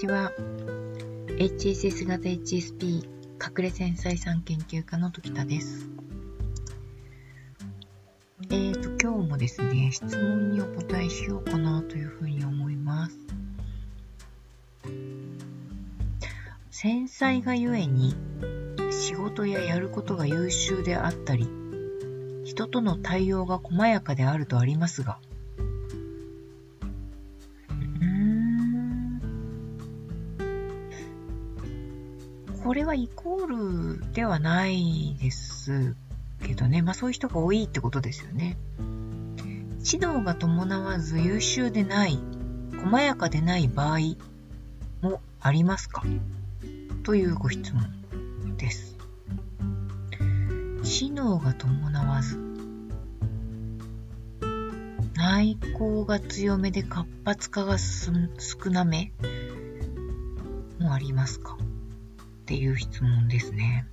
ちは。HSS 型 HSP 隠れ繊細さん研究家の時田です。えーと、今日もですね、質問にお答えしようかなというふうに思います。繊細がゆえに仕事ややることが優秀であったり、人との対応が細やかであるとありますが、これはイコールではないですけどね。まあそういう人が多いってことですよね。知能が伴わず優秀でない、細やかでない場合もありますか？というご質問です。知能が伴わず、内向が強めで活発化が少なめもありますか？っていう質問ですね。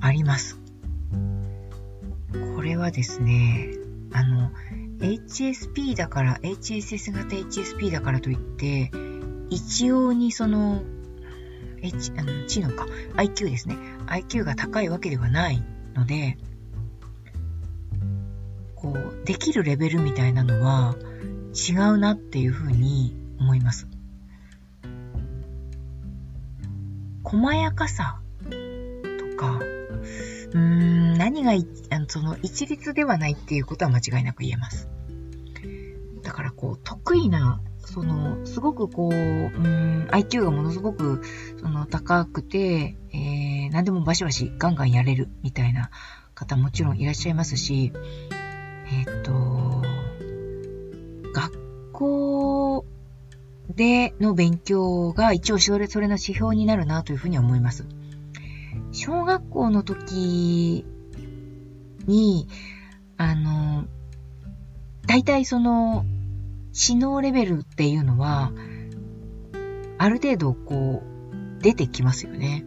あります。これはですね、あの、HSP だから、HSS 型 HSP だからといって、一様にその、H、あの、知能か、IQ ですね。IQ が高いわけではないので、こう、できるレベルみたいなのは違うなっていうふうに思います。細やかさとか、うーん、何があの、その一律ではないっていうことは間違いなく言えます。だからこう、得意な、その、すごくこう、うん、IQ がものすごく、その、高くて、えー、何でもバシバシガンガンやれるみたいな方もちろんいらっしゃいますし、での勉強が一応それ、それの指標になるなというふうに思います。小学校の時に、あの、大体その、知能レベルっていうのは、ある程度こう、出てきますよね。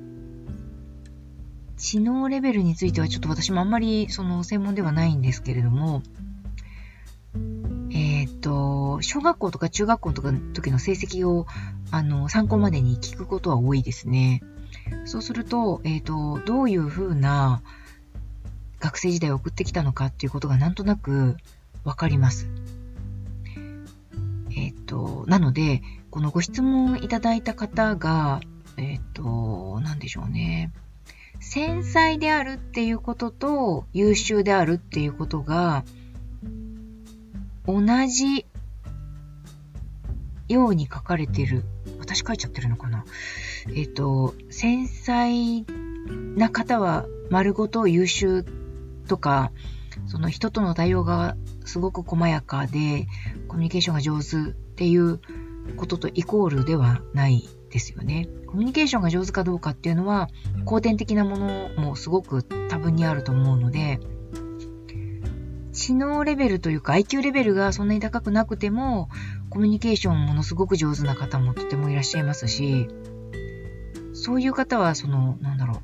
知能レベルについてはちょっと私もあんまりその専門ではないんですけれども、と小学校とか中学校とかの時の成績を、あの、参考までに聞くことは多いですね。そうすると、えっ、ー、と、どういうふうな学生時代を送ってきたのかっていうことがなんとなくわかります。えっ、ー、と、なので、このご質問いただいた方が、えっ、ー、と、なんでしょうね。繊細であるっていうことと優秀であるっていうことが同じように書かれてる。私書いちゃってるのかな？えっ、ー、と、繊細な方は丸ごと優秀とか、その人との対応がすごく細やかで、コミュニケーションが上手っていうこととイコールではないですよね。コミュニケーションが上手かどうかっていうのは、後天的なものもすごく多分にあると思うので、知能レベルというか IQ レベルがそんなに高くなくても、コミュニケーションものすごく上手な方もとてもいらっしゃいますし、そういう方は、その、なんだろ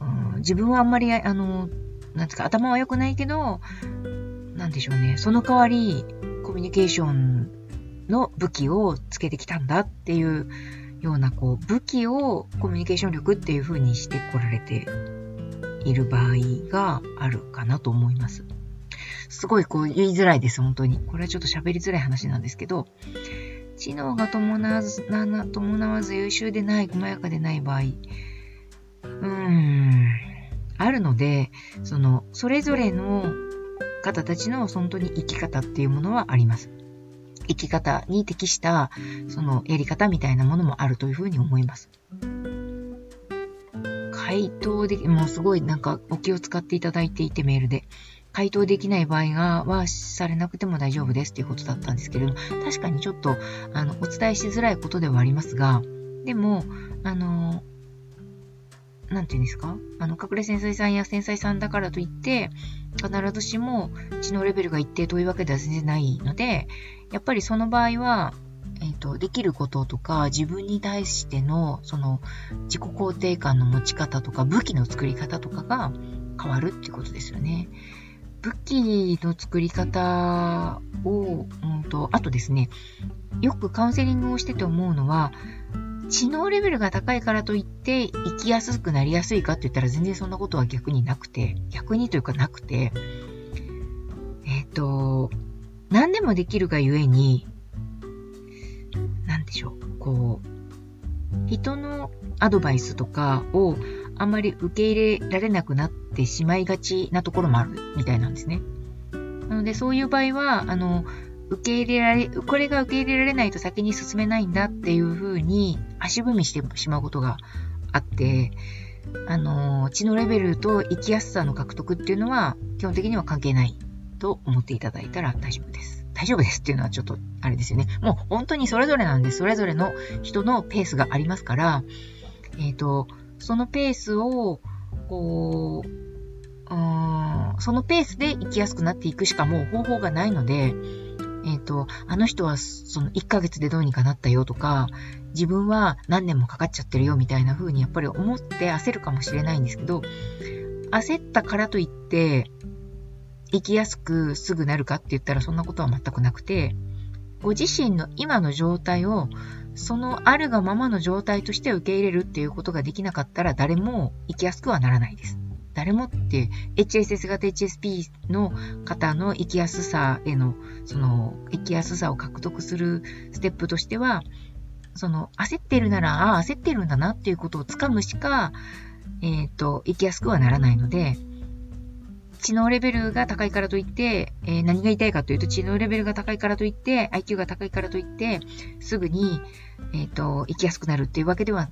う、うん、自分はあんまり、あの、なんですか、頭は良くないけど、なんでしょうね、その代わり、コミュニケーションの武器をつけてきたんだっていうような、こう、武器をコミュニケーション力っていう風にしてこられている場合があるかなと思います。すごいこう言いづらいです、本当に。これはちょっと喋りづらい話なんですけど、知能が伴わず、な伴わず優秀でない、細やかでない場合、うーん、あるので、その、それぞれの方たちの本当に生き方っていうものはあります。生き方に適した、そのやり方みたいなものもあるというふうに思います。回答でき、もうすごいなんかお気を使っていただいていてメールで、回答できない場合がはされなくても大丈夫ですっていうことだったんですけれども、確かにちょっと、あの、お伝えしづらいことではありますが、でも、あの、なんて言うんですか？あの、隠れ繊細さんや繊細さんだからといって、必ずしも知能レベルが一定というわけでは全然ないので、やっぱりその場合は、えっ、ー、と、できることとか、自分に対しての、その、自己肯定感の持ち方とか、武器の作り方とかが変わるっていうことですよね。武器の作り方を、うんと、あとですね、よくカウンセリングをしてて思うのは、知能レベルが高いからといって生きやすくなりやすいかって言ったら全然そんなことは逆になくて、逆にというかなくて、えっ、ー、と、何でもできるがゆえに、なんでしょう、こう、人のアドバイスとかをあんまり受け入れられなくなってしまいがちなところもあるみたいなんですね。なので、そういう場合は、あの、受け入れられ、これが受け入れられないと先に進めないんだっていうふうに足踏みしてしまうことがあって、あの、知のレベルと生きやすさの獲得っていうのは基本的には関係ないと思っていただいたら大丈夫です。大丈夫ですっていうのはちょっとあれですよね。もう本当にそれぞれなんです。それぞれの人のペースがありますから、えっ、ー、と、そのペースを、こう、うん、そのペースで生きやすくなっていくしかもう方法がないので、えっ、ー、と、あの人はその1ヶ月でどうにかなったよとか、自分は何年もかかっちゃってるよみたいな風にやっぱり思って焦るかもしれないんですけど、焦ったからといって、生きやすくすぐなるかって言ったらそんなことは全くなくて、ご自身の今の状態をそのあるがままの状態として受け入れるっていうことができなかったら誰も生きやすくはならないです。誰もって HSS 型 HSP の方の生きやすさへの、その生きやすさを獲得するステップとしては、その焦ってるなら、ああ、焦ってるんだなっていうことをつかむしか、えっ、ー、と、生きやすくはならないので、知能レベルが高いからといって、えー、何が言いたいかというと、知能レベルが高いからといって、IQ が高いからといって、すぐに、えっ、ー、と、生きやすくなるっていうわけでは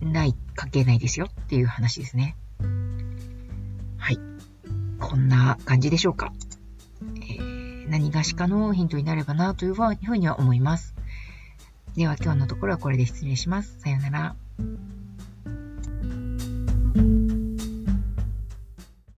ない、関係ないですよっていう話ですね。はい。こんな感じでしょうか。えー、何がしかのヒントになればなというふうには思います。では今日のところはこれで失礼します。さようなら。